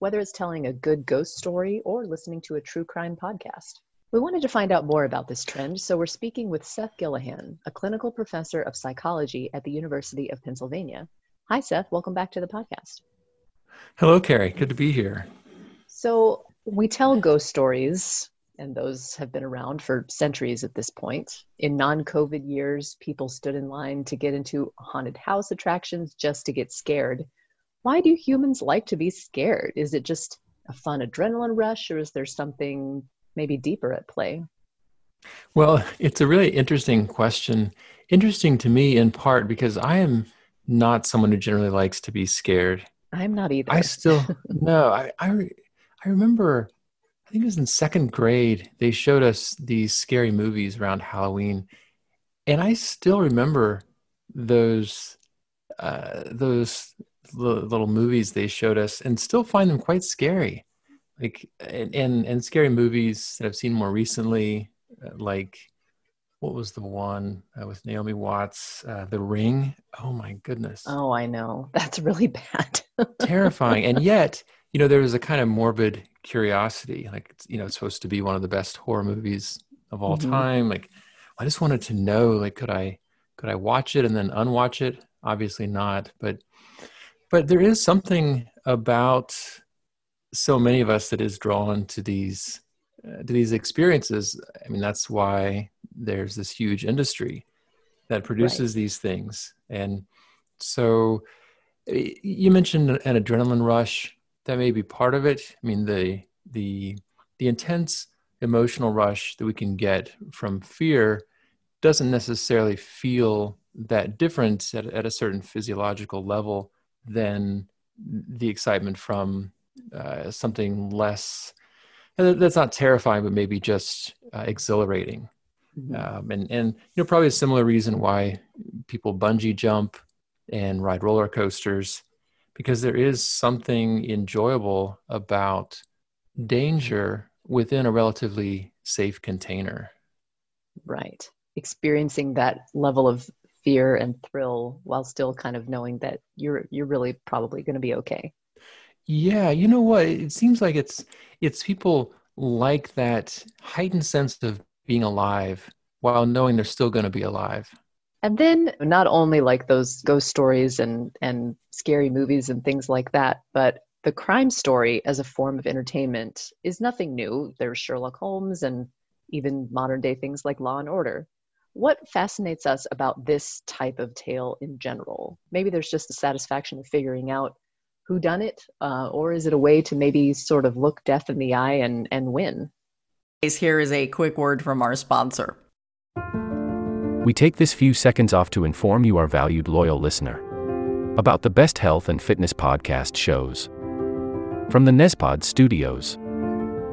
whether it's telling a good ghost story or listening to a true crime podcast. We wanted to find out more about this trend, so we're speaking with Seth Gillihan, a clinical professor of psychology at the University of Pennsylvania. Hi, Seth. Welcome back to the podcast. Hello, Carrie. Good to be here. So, we tell ghost stories, and those have been around for centuries at this point. In non COVID years, people stood in line to get into haunted house attractions just to get scared why do humans like to be scared? Is it just a fun adrenaline rush or is there something maybe deeper at play? Well, it's a really interesting question. Interesting to me in part because I am not someone who generally likes to be scared. I'm not either. I still no. I, I I remember. I think it was in second grade. They showed us these scary movies around Halloween, and I still remember those uh, those little movies they showed us and still find them quite scary. Like and and, and scary movies that i've seen more recently uh, like what was the one uh, with naomi watts uh, the ring? Oh my goodness. Oh i know. That's really bad. Terrifying. And yet you know there was a kind of morbid curiosity like you know it's supposed to be one of the best horror movies of all mm-hmm. time. Like i just wanted to know like could i could i watch it and then unwatch it? Obviously not but but there is something about so many of us that is drawn to these uh, to these experiences. I mean that's why there's this huge industry that produces right. these things. And so you mentioned an adrenaline rush. That may be part of it. I mean the the the intense emotional rush that we can get from fear doesn't necessarily feel that different at, at a certain physiological level than the excitement from uh, something less that's not terrifying, but maybe just uh, exhilarating. Mm-hmm. Um, and and you know probably a similar reason why people bungee jump and ride roller coasters because there is something enjoyable about danger within a relatively safe container. Right. Experiencing that level of fear and thrill while still kind of knowing that you're you're really probably going to be okay. Yeah you know what? It seems like it's it's people like that heightened sense of being alive while knowing they're still going to be alive. And then not only like those ghost stories and and scary movies and things like that but the crime story as a form of entertainment is nothing new. There's sherlock holmes and even modern day things like law and order what fascinates us about this type of tale in general? Maybe there's just the satisfaction of figuring out who done it, uh, or is it a way to maybe sort of look death in the eye and, and win? Here is a quick word from our sponsor. We take this few seconds off to inform you, our valued loyal listener, about the best health and fitness podcast shows from the Nezpod studios.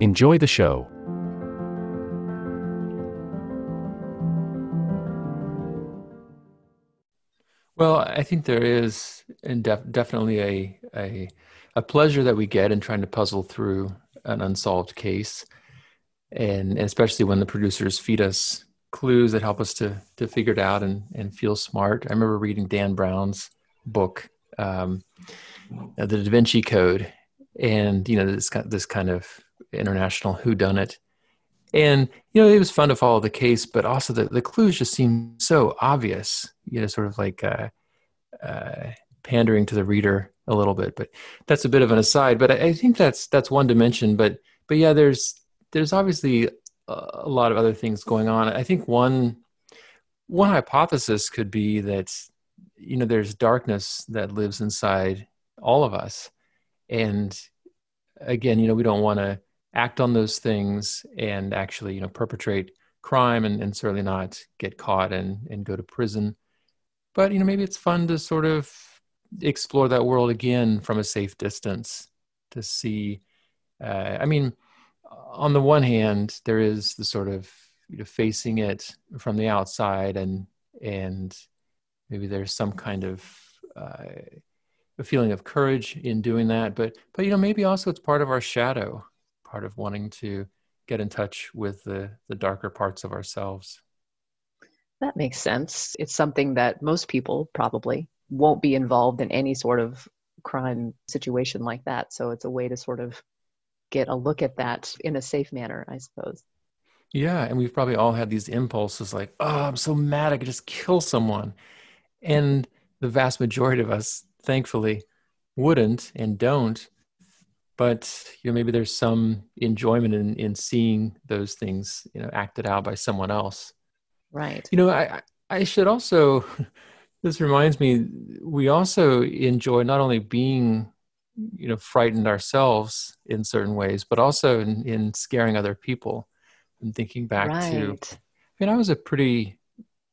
Enjoy the show. Well, I think there is def- definitely a, a a pleasure that we get in trying to puzzle through an unsolved case, and, and especially when the producers feed us clues that help us to to figure it out and and feel smart. I remember reading Dan Brown's book, um, The Da Vinci Code, and you know this this kind of international whodunit. And you know it was fun to follow the case, but also the, the clues just seemed so obvious. You know, sort of like uh, uh, pandering to the reader a little bit. But that's a bit of an aside. But I, I think that's that's one dimension. But but yeah, there's there's obviously a lot of other things going on. I think one one hypothesis could be that you know there's darkness that lives inside all of us, and again, you know, we don't want to act on those things and actually, you know, perpetrate crime and, and certainly not get caught and, and go to prison. But, you know, maybe it's fun to sort of explore that world again from a safe distance to see. Uh, I mean, on the one hand, there is the sort of you know, facing it from the outside, and and maybe there's some kind of uh, a feeling of courage in doing that. But but you know, maybe also it's part of our shadow, part of wanting to get in touch with the the darker parts of ourselves. That makes sense. It's something that most people probably won't be involved in any sort of crime situation like that. So it's a way to sort of get a look at that in a safe manner, I suppose. Yeah, and we've probably all had these impulses like, "Oh, I'm so mad I could just kill someone." And the vast majority of us, thankfully, wouldn't and don't. But you know, maybe there's some enjoyment in in seeing those things, you know, acted out by someone else. Right. You know, I I should also this reminds me we also enjoy not only being you know frightened ourselves in certain ways but also in, in scaring other people and thinking back right. to i mean i was a pretty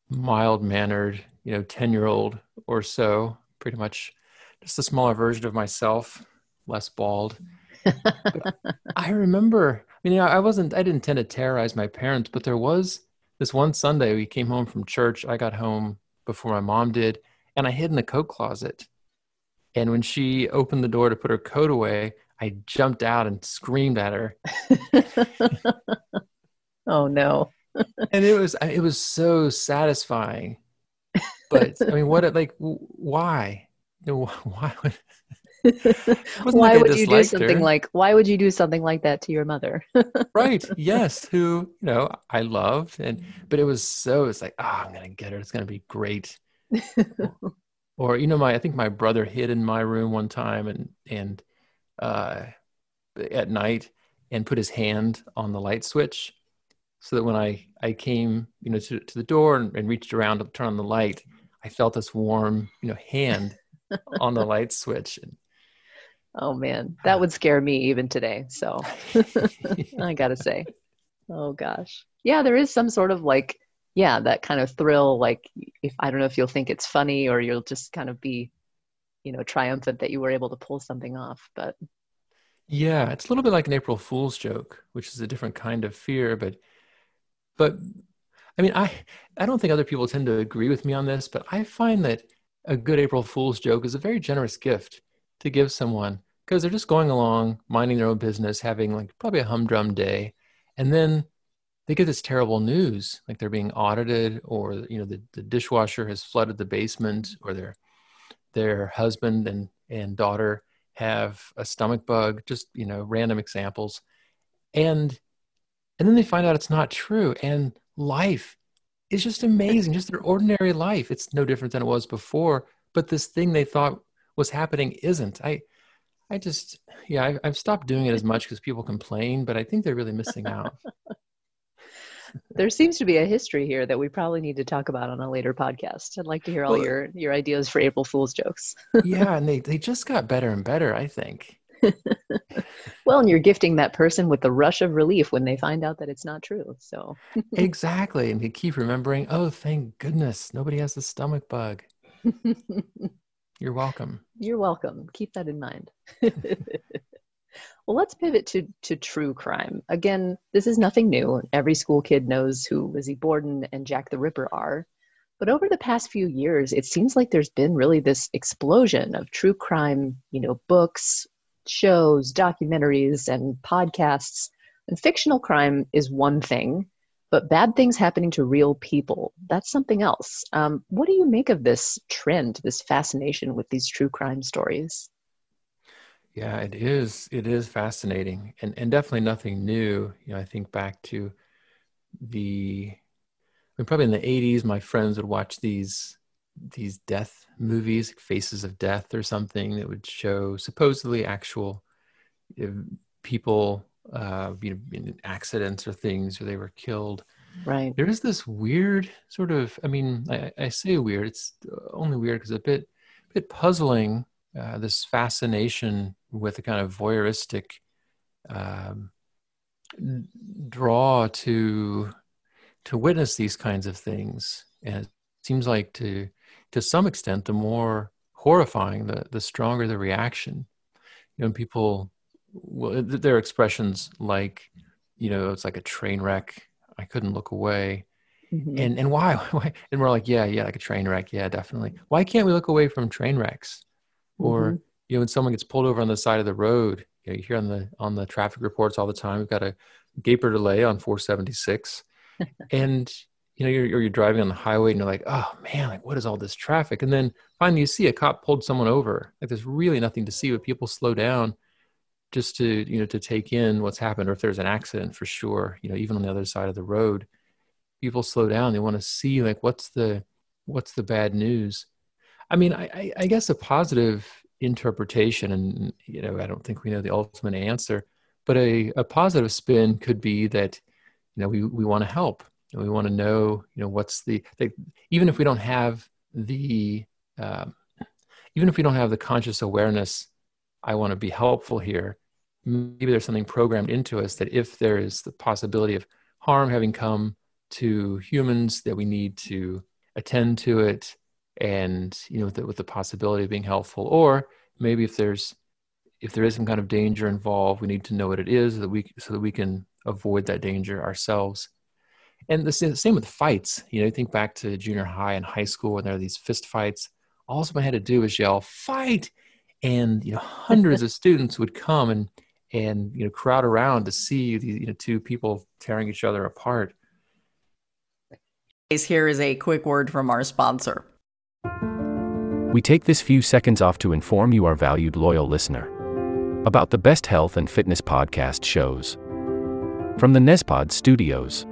mild mannered you know 10 year old or so pretty much just a smaller version of myself less bald i remember i mean i wasn't i didn't tend to terrorize my parents but there was this one sunday we came home from church i got home before my mom did and i hid in the coat closet and when she opened the door to put her coat away, I jumped out and screamed at her. oh no. and it was it was so satisfying. But I mean what like why? Why would why like would you do something her. like why would you do something like that to your mother right yes who you know i loved and but it was so it's like oh i'm gonna get her it's gonna be great or you know my i think my brother hid in my room one time and and uh at night and put his hand on the light switch so that when i i came you know to, to the door and, and reached around to turn on the light i felt this warm you know hand on the light switch and, oh man. That would scare me even today so. I gotta say. Oh gosh. Yeah there is some sort of like yeah, that kind of thrill, like if I don't know if you'll think it's funny or you'll just kind of be, you know, triumphant that you were able to pull something off. But. Yeah, it's a little bit like an April Fool's joke, which is a different kind of fear, but but I mean, I I don't think other people tend to agree with me on this, but I find that a good April Fool's joke is a very generous gift to give someone because they're just going along, minding their own business, having like probably a humdrum day, and then they get this terrible news like they're being audited or you know the, the dishwasher has flooded the basement or their their husband and and daughter have a stomach bug just you know random examples. And and then they find out it's not true. And life is just amazing just their ordinary life. It's no different than it was before but this thing they thought was happening isn't i I just, yeah, I, I've stopped doing it as much because people complain, but I think they're really missing out. there seems to be a history here that we probably need to talk about on a later podcast. I'd like to hear all Well- your your ideas for April Fool's jokes. yeah, and they they just got better and better. I think. well, and you're gifting that person with the rush of relief when they find out that it's not true. So exactly, and they keep remembering. Oh, thank goodness, nobody has the stomach bug. You're welcome. You're welcome. Keep that in mind. well, let's pivot to, to true crime. Again, this is nothing new. Every school kid knows who Lizzie Borden and Jack the Ripper are. But over the past few years, it seems like there's been really this explosion of true crime, you know, books, shows, documentaries, and podcasts. And fictional crime is one thing, but bad things happening to real people, that's something else. Um, what do you make of this trend, this fascination with these true crime stories? Yeah, it is. It is fascinating, and and definitely nothing new. You know, I think back to the, I mean, probably in the '80s, my friends would watch these these death movies, like Faces of Death or something, that would show supposedly actual people, uh, you know, in accidents or things, or they were killed. Right. There is this weird sort of. I mean, I, I say weird. It's only weird because a bit, bit puzzling. Uh, this fascination with a kind of voyeuristic um, draw to to witness these kinds of things, and it seems like to to some extent, the more horrifying, the the stronger the reaction. You know, people, well, there are expressions like, you know, it's like a train wreck. I couldn't look away. Mhm. And and why? why? And we're like, yeah, yeah, like a train wreck. Yeah, definitely. Why can't we look away from train wrecks? Or you know, when someone gets pulled over on the side of the road, you, know, you hear on the on the traffic reports all the time. We've got a gaper delay on 476, and you know, you're you're driving on the highway and you're like, oh man, like what is all this traffic? And then finally you see a cop pulled someone over. Like there's really nothing to see, but people slow down just to you know to take in what's happened, or if there's an accident for sure. You know, even on the other side of the road, people slow down. They want to see like what's the what's the bad news. I mean, I, I, guess a positive interpretation, and you know, I don't think we know the ultimate answer, but a, a positive spin could be that you know we, we want to help. And we want to know you know what's the like, even if we don't have the um, even if we don't have the conscious awareness, I want to be helpful here. Maybe there's something programmed into us that if there is the possibility of harm having come to humans, that we need to attend to it and you know with the, with the possibility of being helpful. Or maybe if there's if there is some kind of danger involved we need to know what it is so that we so that we can avoid that danger ourselves. And the same, same with fights. You know think back to junior high and high school when there are these fist fights. All someone had to do was yell fight! And you know hundreds of students would come and and you know crowd around to see the you know two people tearing each other apart Here is a quick word from our sponsor. We take this few seconds off to inform you, our valued loyal listener, about the best health and fitness podcast shows from the Nezpod studios.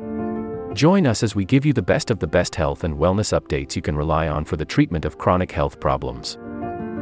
Join us as we give you the best of the best health and wellness updates you can rely on for the treatment of chronic health problems.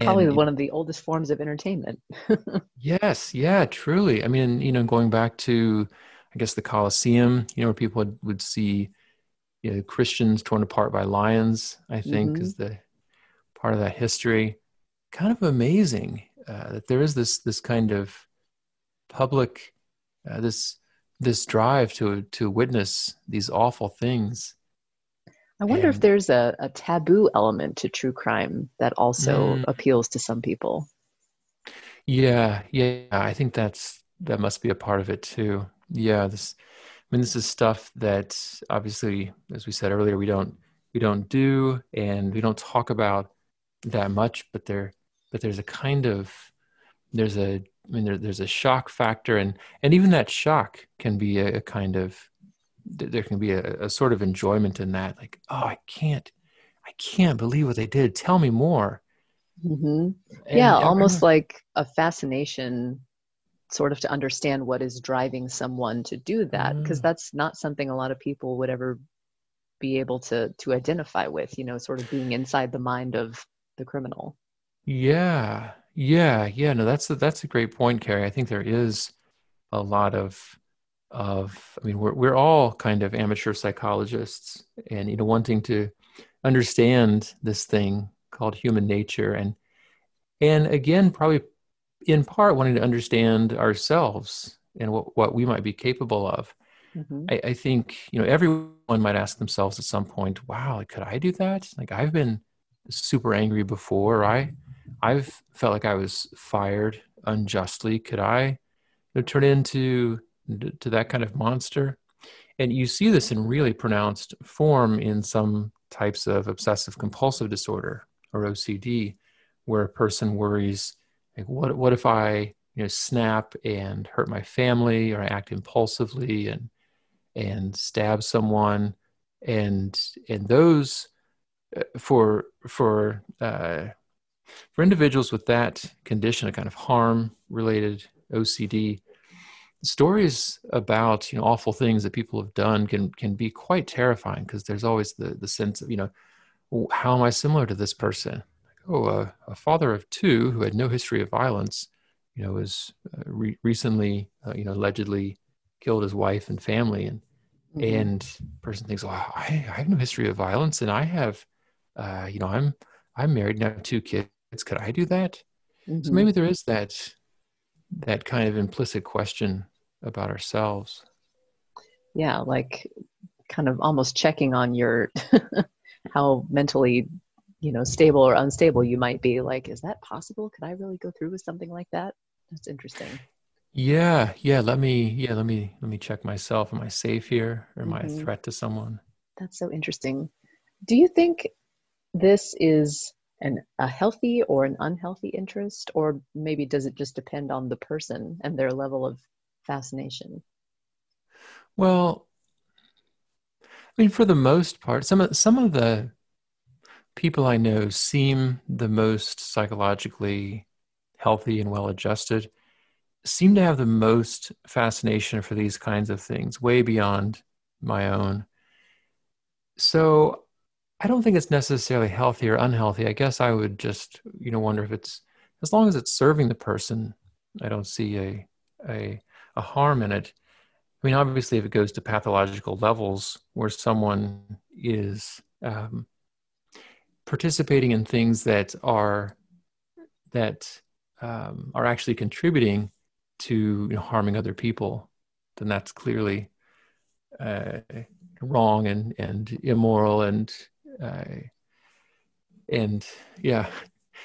Probably And- one of the oldest forms of entertainment. Yes, yeah, truly. I mean, you know, going back to, I guess, the Colosseum, you know, where people would, would see, you know, Christians torn apart by lions, I think, Mhm. is the part of that history. Kind of amazing uh, that there is this this kind of public uh, this this drive to to witness these awful things I wonder And- if there's a, a taboo element to true crime that also Mm. appeals to some people. Yeah, yeah, I think that's that must be a part of it too. Yeah, this I mean this is stuff that obviously as we said earlier we don't we don't do and we don't talk about that much, but there but there's a kind of there's a I mean there, there's a shock factor and and even that shock can be a, a kind of there can be a, a sort of enjoyment in that like oh I can't I can't believe what they did. Tell me more. hmm And yeah, almost like a fascination, sort of to understand what is driving someone to do that, because Mm. that's not something a lot of people would ever be able to to identify with. You know, sort of being inside the mind of the criminal. Yeah, yeah, yeah. No, that's a, that's a great point, Carrie. I think there is a lot of of. I mean, we're we're all kind of amateur psychologists, and you know, wanting to understand this thing called human nature, and and again, probably in part wanting to understand ourselves and what what we might be capable of. Mhm. I, I think you know everyone might ask themselves at some point, "Wow, could I do that? Like I've been super angry before. I I've felt like I was fired unjustly. Could I you know, turn into to that kind of monster?" And you see this in really pronounced form in some types of obsessive compulsive disorder or OCD, where a person worries, like, "What what if I you know snap and hurt my family, or I act impulsively and and stab someone and and those uh, for for uh, for individuals with that condition a kind of harm related ocd stories about you know awful things that people have done can can be quite terrifying because there's always the the sense of you know "Oh, how am i similar to this person oh uh, a father of two who had no history of violence you know was uh, re- recently uh, you know allegedly killed his wife and family and Mhm. and person thinks well I, I have no history of violence and i have uh, you know i'm i'm married and I have two kids could i do that so Mhm. maybe there is that that kind of implicit question about ourselves. Yeah like kind of almost checking on your how mentally you know stable or unstable you might be. Like is that possible? Could i really go through with something like that? That's interesting. Yeah yeah let me yeah let me let me check myself. Am i safe here? Or am i a Mhm. threat to someone? That's so interesting. Do you think this is an a healthy or an unhealthy interest or maybe does it just depend on the person and their level of fascination Well, I mean, for the most part, some of some of the people I know seem the most psychologically healthy and well-adjusted, seem to have the most fascination for these kinds of things, way beyond my own. So I don't think it's necessarily healthy or unhealthy. I guess I would just, you know, wonder if it's as long as it's serving the person, I don't see a a, a harm in it. I mean, obviously, if it goes to pathological levels where someone is um, participating in things that are that um, are actually contributing to you know, harming other people, then that's clearly uh, wrong and and immoral and uh, and yeah,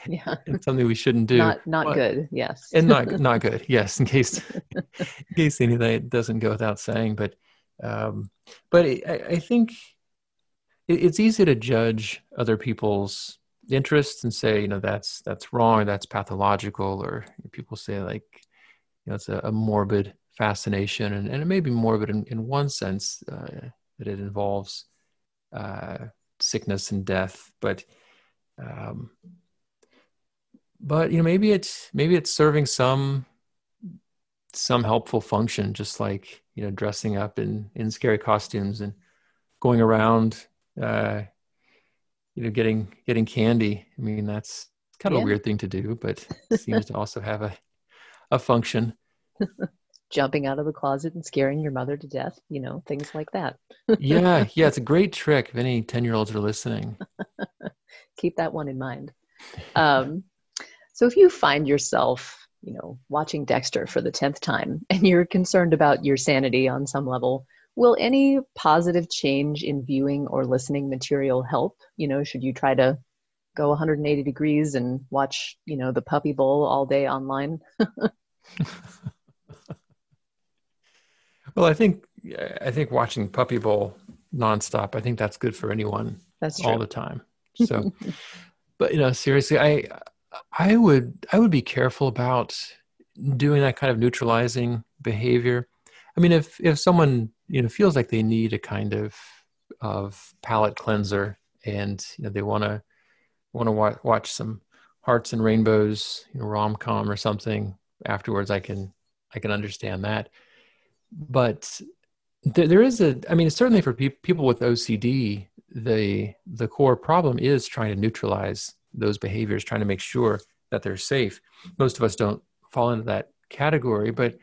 yeah it's something we shouldn't do. not not But- good yes and not not good. Yes, in case in case anything doesn't go without saying, but um, but I, I think it, it's easy to judge other people's interests and say, you know, that's that's wrong, that's pathological, or people say like, you know, it's a, a morbid fascination, and, and it may be morbid in, in one sense uh, that it involves uh, sickness and death, but um, but you know maybe it's maybe it's serving some some helpful function just like you know dressing up in in scary costumes and going around uh you know getting getting candy i mean that's kind of Yeah. a weird thing to do but seems to also have a a function jumping out of the closet and scaring your mother to death you know things like that yeah yeah it's a great trick if any 10 year olds are listening keep that one in mind um, so if you find yourself you know, watching Dexter for the 10th time and you're concerned about your sanity on some level, will any positive change in viewing or listening material help? You know, should you try to go 180 degrees and watch, you know, the puppy bowl all day online? well, I think I think watching Puppy Bowl nonstop, I think that's good for anyone. That's true. all the time. So, but you know, seriously, I I would I would be careful about doing that kind of neutralizing behavior. I mean, if if someone you know feels like they need a kind of of palate cleanser and you know they want to want to wa- watch some hearts and rainbows, you know, rom com or something afterwards, I can I can understand that. But there, there is a, I mean, certainly for pe- people with OCD, the the core problem is trying to neutralize those behaviors, trying to make sure that they're safe. Most of us don't fall into that category, but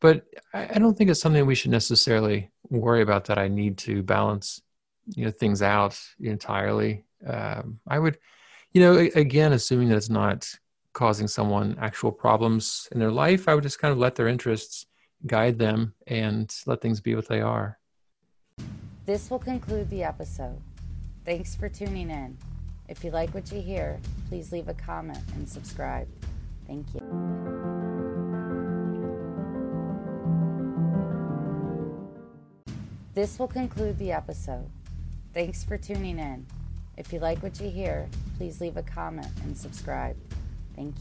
but I don't think it's something we should necessarily worry about. That I need to balance, you know, things out entirely. Um, I would, you know, again, assuming that it's not causing someone actual problems in their life, I would just kind of let their interests guide them and let things be what they are. This will conclude the episode. Thanks for tuning in. If you like what you hear, please leave a comment and subscribe. Thank you. This will conclude the episode. Thanks for tuning in. If you like what you hear, please leave a comment and subscribe. Thank you.